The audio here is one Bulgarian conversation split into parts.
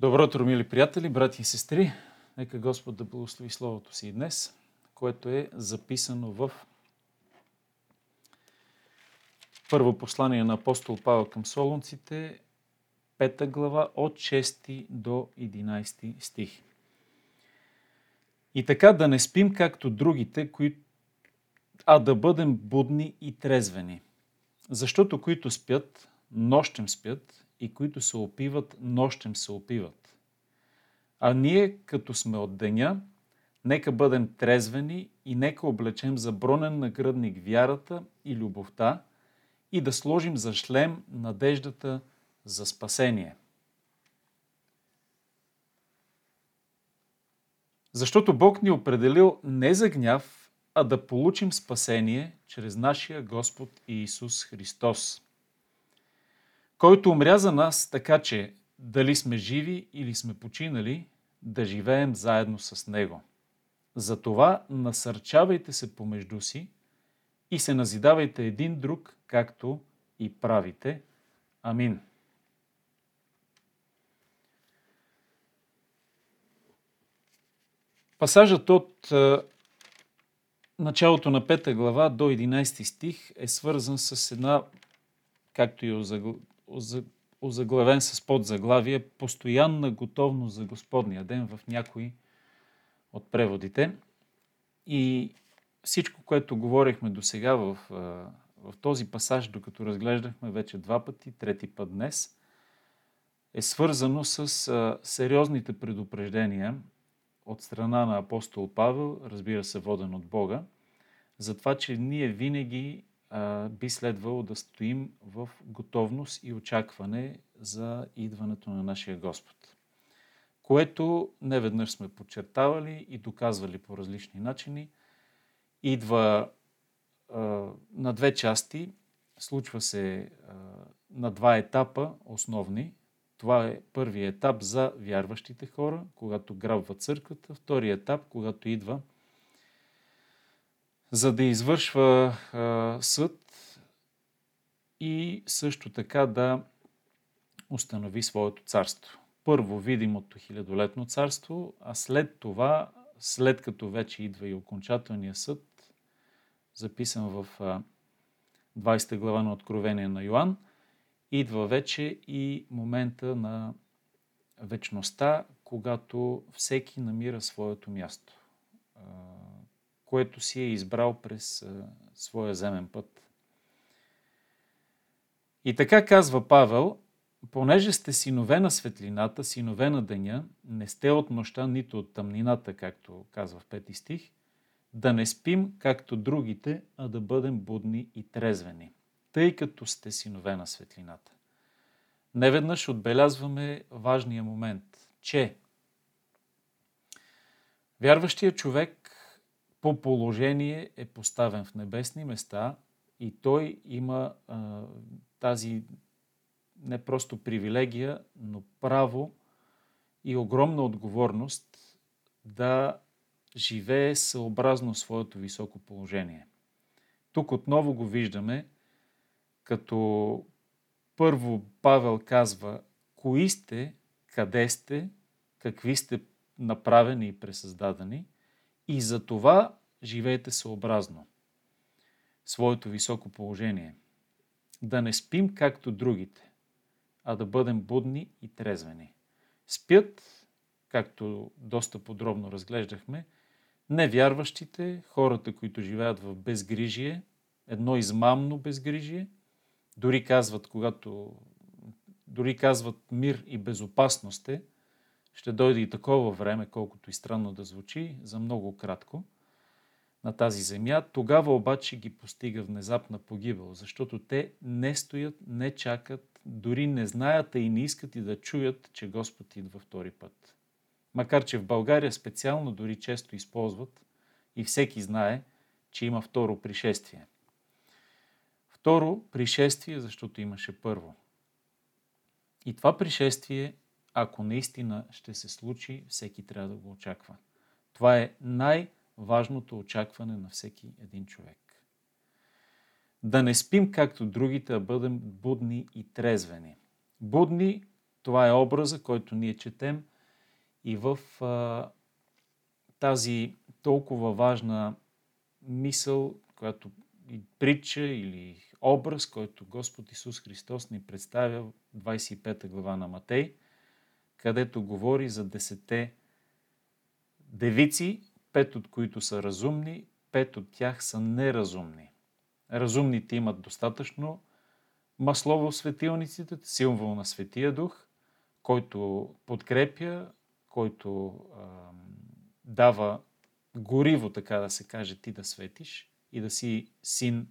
Добро утро, мили приятели, брати и сестри. Нека Господ да благослови Словото си и днес, което е записано в първо послание на апостол Павел към Солунците, пета глава от 6 до 11 стих. И така да не спим както другите, а да бъдем будни и трезвени. Защото които спят, нощем спят, и които се опиват, нощем се опиват. А ние, като сме от деня, нека бъдем трезвени и нека облечем за бронен нагръдник вярата и любовта и да сложим за шлем надеждата за спасение. Защото Бог ни определил не за гняв, а да получим спасение чрез нашия Господ Иисус Христос който умря за нас, така че дали сме живи или сме починали, да живеем заедно с Него. Затова насърчавайте се помежду си и се назидавайте един друг, както и правите. Амин. Пасажът от е, началото на 5 глава до 11 стих е свързан с една, както и озаглавен с подзаглавие Постоянна готовност за Господния ден в някои от преводите. И всичко, което говорихме до сега в, в този пасаж, докато разглеждахме вече два пъти, трети път днес, е свързано с сериозните предупреждения от страна на апостол Павел, разбира се, воден от Бога, за това, че ние винаги би следвало да стоим в готовност и очакване за идването на нашия Господ. Което не веднъж сме подчертавали и доказвали по различни начини. Идва а, на две части, случва се а, на два етапа основни. Това е първият етап за вярващите хора, когато грабва църквата. Вторият етап, когато идва за да извършва съд и също така да установи своето царство. Първо видимото хилядолетно царство, а след това, след като вече идва и окончателния съд, записан в 20 глава на Откровение на Йоанн, идва вече и момента на вечността, когато всеки намира своето място което си е избрал през своя земен път. И така казва Павел, понеже сте синове на светлината, синове на деня, не сте от нощта, нито от тъмнината, както казва в пети стих, да не спим както другите, а да бъдем будни и трезвени, тъй като сте синове на светлината. Неведнъж отбелязваме важния момент, че вярващия човек по положение е поставен в небесни места и той има а, тази не просто привилегия, но право и огромна отговорност да живее съобразно своето високо положение. Тук отново го виждаме, като първо Павел казва кои сте, къде сте, какви сте направени и пресъздадени – и за това живеете съобразно своето високо положение. Да не спим както другите, а да бъдем будни и трезвени. Спят, както доста подробно разглеждахме, невярващите, хората, които живеят в безгрижие, едно измамно безгрижие, дори казват, когато дори казват мир и безопасност е, ще дойде и такова време, колкото и странно да звучи, за много кратко на тази земя. Тогава обаче ги постига внезапна погибел, защото те не стоят, не чакат, дори не знаят и не искат и да чуят, че Господ идва втори път. Макар, че в България специално дори често използват и всеки знае, че има второ пришествие. Второ пришествие, защото имаше първо. И това пришествие ако наистина ще се случи, всеки трябва да го очаква. Това е най-важното очакване на всеки един човек. Да не спим както другите, а бъдем будни и трезвени. Будни, Това е образа, който ние четем и в а, тази толкова важна мисъл, която и притча или образ, който Господ Исус Христос ни представя в 25 глава на Матей, където говори за десете девици, пет от които са разумни, пет от тях са неразумни. Разумните имат достатъчно масло в светилниците, символ на Светия Дух, който подкрепя, който а, дава гориво, така да се каже, ти да светиш и да си син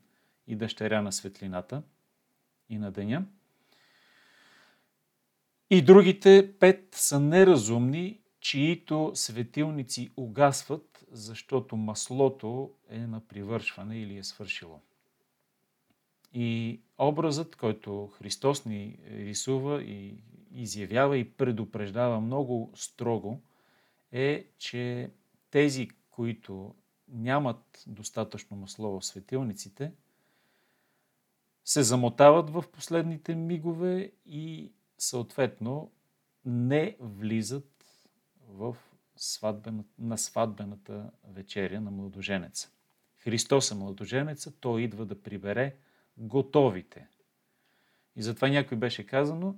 и дъщеря на светлината и на деня. И другите пет са неразумни, чието светилници угасват, защото маслото е на привършване или е свършило. И образът, който Христос ни рисува и изявява и предупреждава много строго, е, че тези, които нямат достатъчно масло в светилниците, се замотават в последните мигове и съответно не влизат в сватбен, на сватбената вечеря на младоженеца. Христос е младоженеца, той идва да прибере готовите. И затова някой беше казано,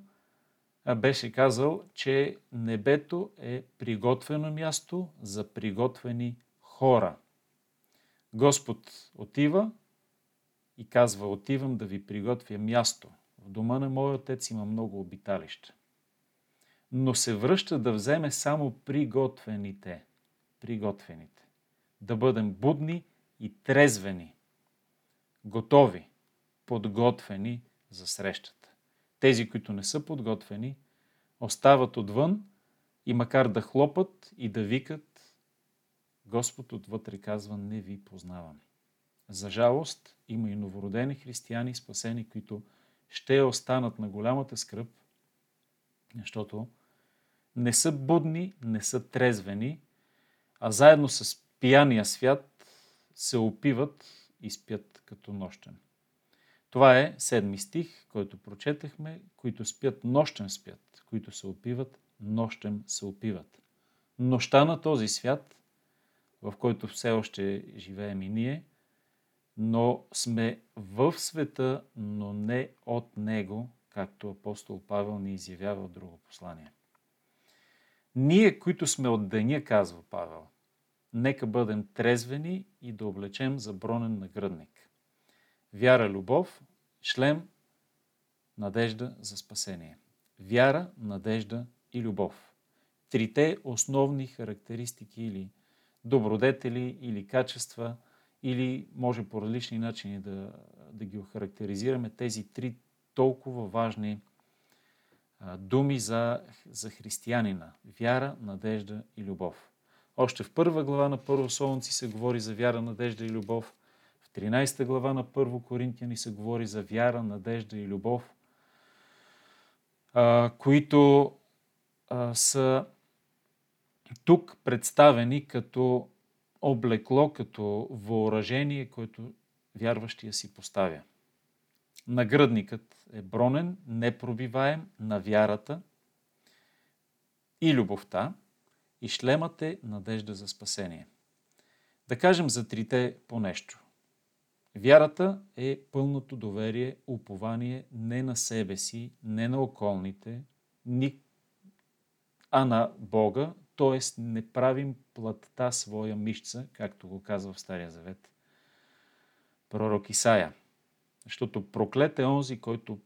беше казал, че небето е приготвено място за приготвени хора. Господ отива и казва, отивам да ви приготвя място. В дома на моя отец има много обиталища. Но се връща да вземе само приготвените. Приготвените. Да бъдем будни и трезвени. Готови, подготвени за срещата. Тези, които не са подготвени, остават отвън и макар да хлопат и да викат, Господ отвътре казва, не ви познавам. За жалост, има и новородени християни, спасени, които ще останат на голямата скръп, защото не са будни, не са трезвени, а заедно с пияния свят се опиват и спят като нощен. Това е седми стих, който прочетахме, които спят нощен спят, които се опиват нощем се опиват. Нощта на този свят, в който все още живеем и ние – но сме в света, но не от него, както апостол Павел ни изявява в друго послание. Ние, които сме от деня, казва Павел, нека бъдем трезвени и да облечем забронен нагръдник. Вяра, любов, шлем, надежда за спасение. Вяра, надежда и любов. Трите основни характеристики или добродетели или качества – или може по различни начини да, да ги охарактеризираме тези три толкова важни а, думи за, за християнина вяра, надежда и любов. Още в първа глава на Първо Солнци се говори за вяра, надежда и любов. В 13 глава на Първо Коринтияни се говори за вяра, надежда и любов, а, които а, са тук представени като облекло като въоръжение, което вярващия си поставя. Нагръдникът е бронен, непробиваем на вярата и любовта, и шлемът е надежда за спасение. Да кажем за трите по нещо. Вярата е пълното доверие, упование не на себе си, не на околните, ни, а на Бога, т.е. не правим плътта своя мишца, както го казва в Стария Завет пророк Исаия. Защото проклет е онзи, който,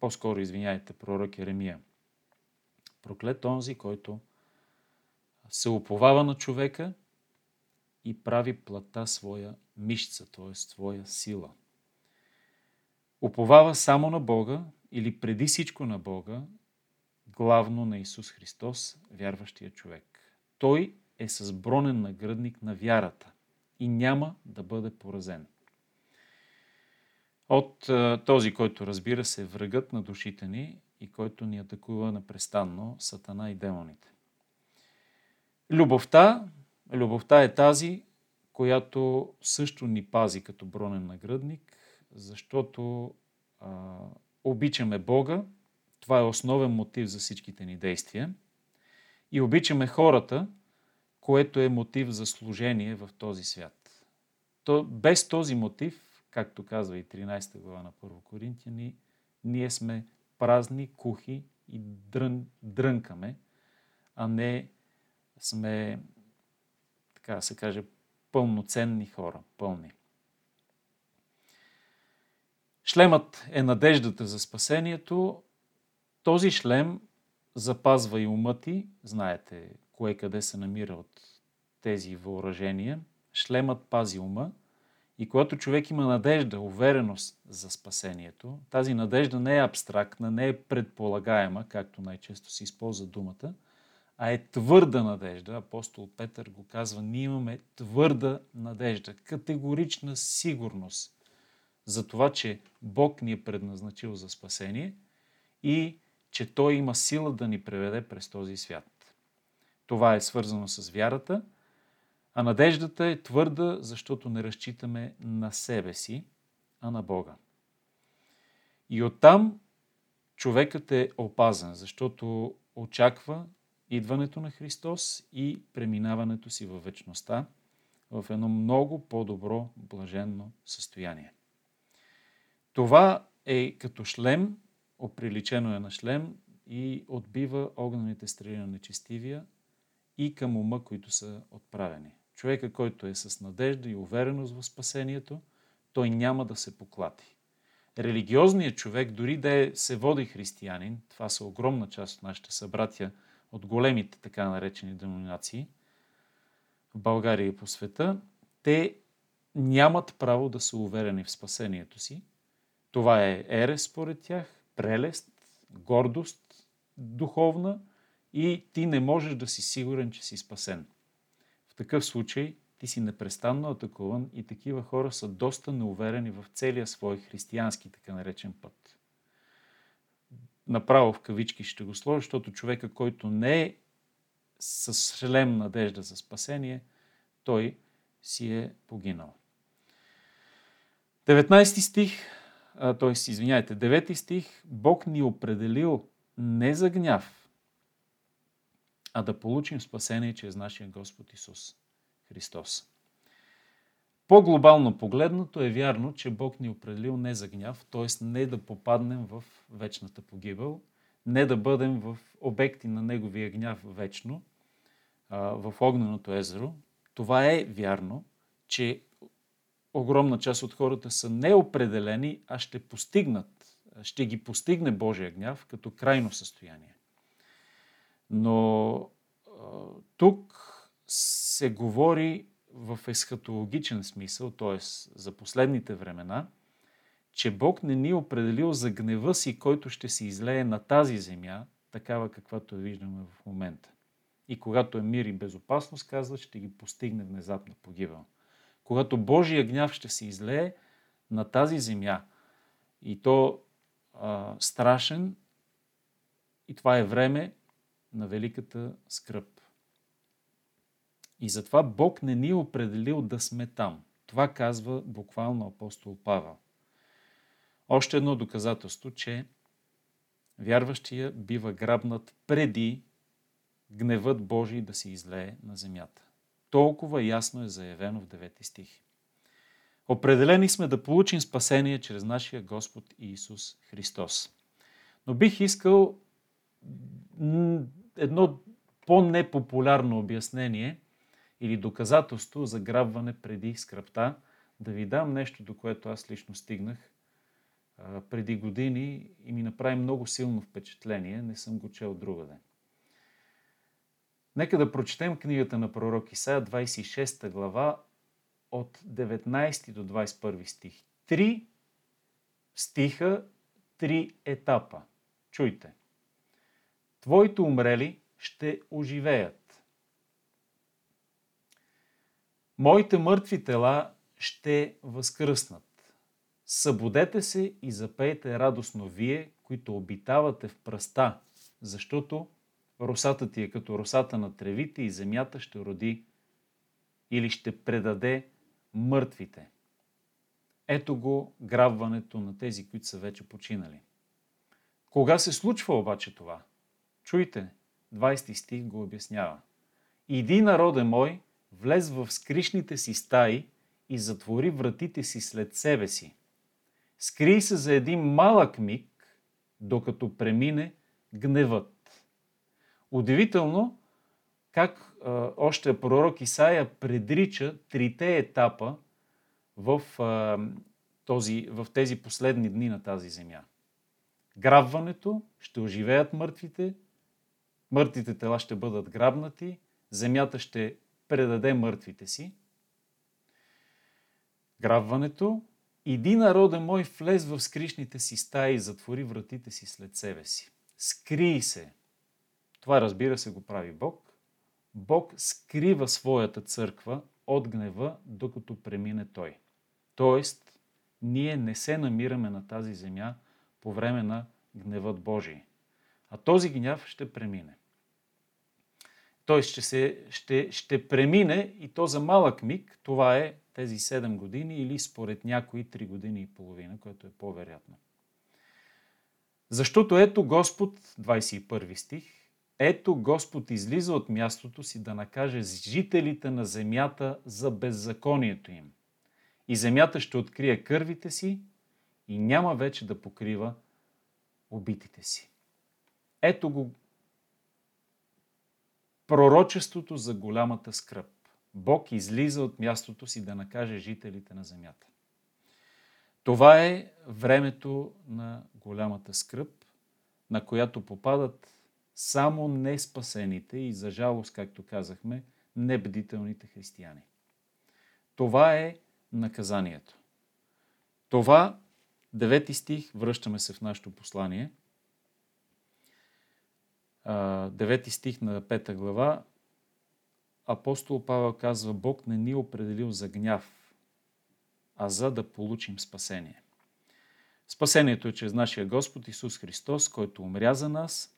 по-скоро извиняйте, пророк Еремия. Проклет е онзи, който се уповава на човека и прави плата своя мишца, т.е. своя сила. Уповава само на Бога или преди всичко на Бога главно на Исус Христос, вярващия човек. Той е с бронен нагръдник на вярата и няма да бъде поразен. От е, този, който разбира се е врагът на душите ни и който ни атакува непрестанно Сатана и демоните. Любовта, любовта е тази, която също ни пази като бронен нагръдник, защото а, обичаме Бога, Това е основен мотив за всичките ни действия. И обичаме хората, което е мотив за служение в този свят. То, без този мотив, както казва и 13 глава на Първо Коринтияни, ние сме празни, кухи и дрън, дрънкаме, а не сме, така да се каже, пълноценни хора, пълни. Шлемът е надеждата за спасението. Този шлем запазва и ума ти. Знаете кое къде се намира от тези въоръжения. Шлемът пази ума. И когато човек има надежда, увереност за спасението, тази надежда не е абстрактна, не е предполагаема, както най-често се използва думата, а е твърда надежда. Апостол Петър го казва, ние имаме твърда надежда, категорична сигурност за това, че Бог ни е предназначил за спасение и че Той има сила да ни преведе през този свят. Това е свързано с вярата, а надеждата е твърда, защото не разчитаме на себе си, а на Бога. И оттам човекът е опазен, защото очаква идването на Христос и преминаването си във вечността в едно много по-добро, блаженно състояние. Това е като шлем, оприличено е на шлем и отбива огнените стрели на нечестивия и към ума, които са отправени. Човека, който е с надежда и увереност в спасението, той няма да се поклати. Религиозният човек, дори да е, се води християнин, това са огромна част от нашите събратия от големите така наречени деноминации в България и по света, те нямат право да са уверени в спасението си. Това е ере според тях, прелест, гордост духовна и ти не можеш да си сигурен, че си спасен. В такъв случай ти си непрестанно атакуван и такива хора са доста неуверени в целия свой християнски, така наречен път. Направо в кавички ще го сложа, защото човека, който не е с шлем надежда за спасение, той си е погинал. 19 стих т.е. извиняйте, 9 стих, Бог ни определил не за гняв, а да получим спасение чрез нашия Господ Исус Христос. По-глобално погледнато е вярно, че Бог ни определил не за гняв, т.е. не да попаднем в вечната погибел, не да бъдем в обекти на Неговия гняв вечно, в огненото езеро. Това е вярно, че огромна част от хората са неопределени, а ще постигнат, ще ги постигне Божия гняв като крайно състояние. Но тук се говори в есхатологичен смисъл, т.е. за последните времена, че Бог не ни е определил за гнева си, който ще се излее на тази земя, такава каквато я виждаме в момента. И когато е мир и безопасност, казва, ще ги постигне внезапно погибел когато Божия гняв ще се излее на тази земя. И то а, страшен, и това е време на великата скръп. И затова Бог не ни е определил да сме там. Това казва буквално апостол Павел. Още едно доказателство, че вярващия бива грабнат преди гневът Божий да се излее на земята. Толкова ясно е заявено в 9 стих. Определени сме да получим спасение чрез нашия Господ Иисус Христос. Но бих искал едно по-непопулярно обяснение или доказателство за грабване преди скръпта, да ви дам нещо, до което аз лично стигнах преди години и ми направи много силно впечатление. Не съм го чел другаде. Нека да прочетем книгата на пророк Исаия, 26 глава, от 19 до 21 стих. Три стиха, три етапа. Чуйте. Твоите умрели ще оживеят. Моите мъртви тела ще възкръснат. Събудете се и запейте радостно вие, които обитавате в пръста, защото росата ти е като росата на тревите и земята ще роди или ще предаде мъртвите. Ето го грабването на тези, които са вече починали. Кога се случва обаче това? Чуйте, 20 стих го обяснява. Иди, народе мой, влез в скришните си стаи и затвори вратите си след себе си. Скрий се за един малък миг, докато премине гневът. Удивително как а, още пророк Исаия предрича трите етапа в, а, този, в тези последни дни на тази земя. Грабването, ще оживеят мъртвите, мъртвите тела ще бъдат грабнати, земята ще предаде мъртвите си. Грабването, иди народа мой, влез в скришните си стаи и затвори вратите си след себе си. Скрий се. Това разбира се го прави Бог. Бог скрива своята църква от гнева, докато премине Той. Тоест, ние не се намираме на тази земя по време на гневът Божий. А този гняв ще премине. Той ще, се, ще, ще премине и то за малък миг. Това е тези 7 години или според някои 3 години и половина, което е по-вероятно. Защото ето Господ, 21 стих, ето Господ излиза от мястото си да накаже жителите на земята за беззаконието им. И земята ще открие кървите си и няма вече да покрива убитите си. Ето го пророчеството за голямата скръп. Бог излиза от мястото си да накаже жителите на земята. Това е времето на голямата скръп, на която попадат само неспасените и за жалост, както казахме, небдителните християни. Това е наказанието. Това, девети стих, връщаме се в нашето послание – девети стих на пета глава, апостол Павел казва, Бог не ни е определил за гняв, а за да получим спасение. Спасението е чрез нашия Господ Исус Христос, който умря за нас.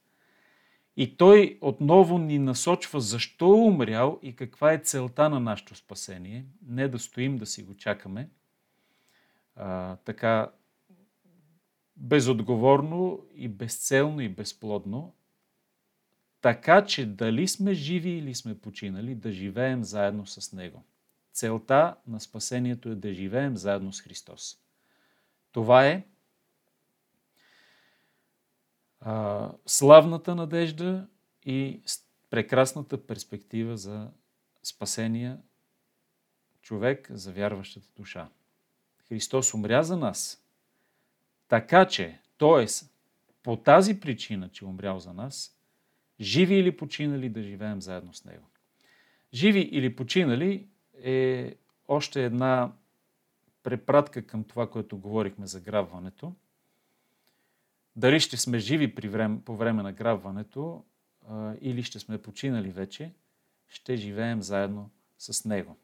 И Той отново ни насочва защо е умрял и каква е целта на нашето спасение. Не да стоим да си го чакаме. А, така безотговорно и безцелно и безплодно, така че дали сме живи или сме починали, да живеем заедно с Него. Целта на спасението е да живеем заедно с Христос. Това е а, славната надежда и прекрасната перспектива за спасение човек, за вярващата душа. Христос умря за нас, така че, т.е. по тази причина, че умрял за нас – живи или починали, да живеем заедно с Него. Живи или починали е още една препратка към това, което говорихме за грабването. Дали ще сме живи при време, по време на грабването а, или ще сме починали вече, ще живеем заедно с Него.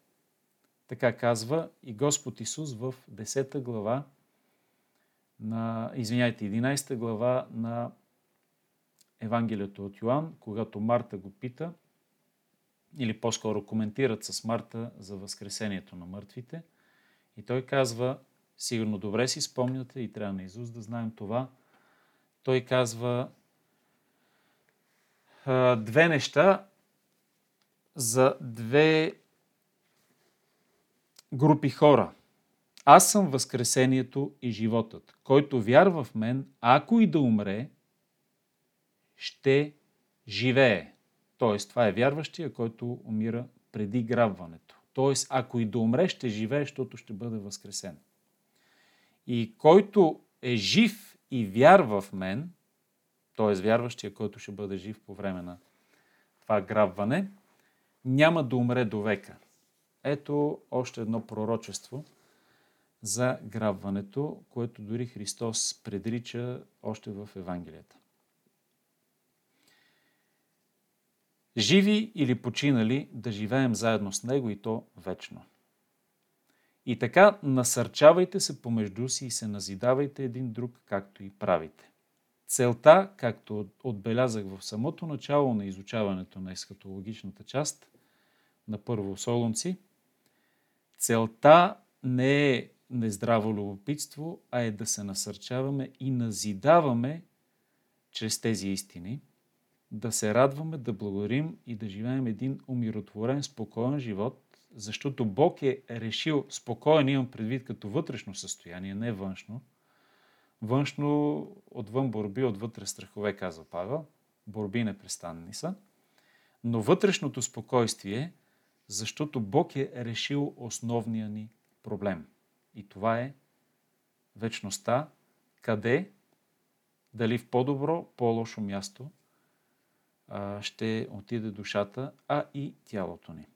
Така казва и Господ Исус в 10 глава на, извиняйте, 11 глава на Евангелието от Йоанн, когато Марта го пита, или по-скоро коментират с Марта за възкресението на мъртвите. И той казва, сигурно добре си спомняте и трябва на Изус да знаем това, той казва две неща за две групи хора. Аз съм възкресението и животът. Който вярва в мен, ако и да умре, ще живее. Тоест, това е вярващия, който умира преди грабването. Тоест, ако и да умре, ще живее, защото ще бъде възкресен. И който е жив и вярва в мен, т.е. вярващия, който ще бъде жив по време на това грабване, няма да умре до века. Ето още едно пророчество за грабването, което дори Христос предрича още в Евангелията. живи или починали, да живеем заедно с Него и то вечно. И така насърчавайте се помежду си и се назидавайте един друг, както и правите. Целта, както отбелязах в самото начало на изучаването на ескатологичната част на Първо Солунци, целта не е нездраво любопитство, а е да се насърчаваме и назидаваме чрез тези истини, да се радваме, да благодарим и да живеем един умиротворен, спокоен живот, защото Бог е решил спокоен, имам предвид като вътрешно състояние, не външно. Външно, отвън борби, отвътре страхове, казва Павел. Борби непрестанни са. Но вътрешното спокойствие, защото Бог е решил основния ни проблем. И това е вечността, къде, дали в по-добро, по-лошо място ще отиде душата, а и тялото ни.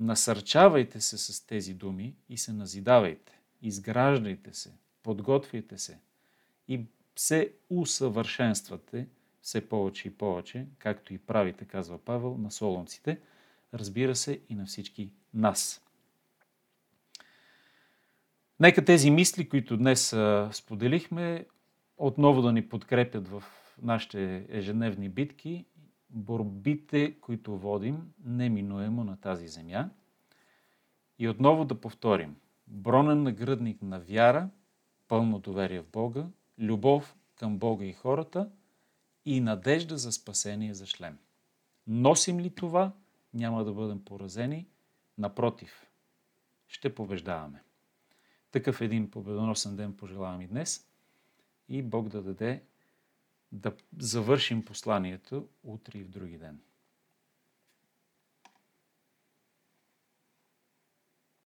Насърчавайте се с тези думи и се назидавайте. Изграждайте се, подготвяйте се и се усъвършенствате все повече и повече, както и правите, казва Павел, на солонците, разбира се и на всички нас. Нека тези мисли, които днес споделихме, отново да ни подкрепят в нашите ежедневни битки, борбите, които водим неминуемо на тази земя. И отново да повторим. Бронен нагръдник на вяра, пълно доверие в Бога, любов към Бога и хората и надежда за спасение за шлем. Носим ли това, няма да бъдем поразени. Напротив, ще побеждаваме. Такъв един победоносен ден пожелавам и днес и Бог да даде да завършим посланието утре и в други ден.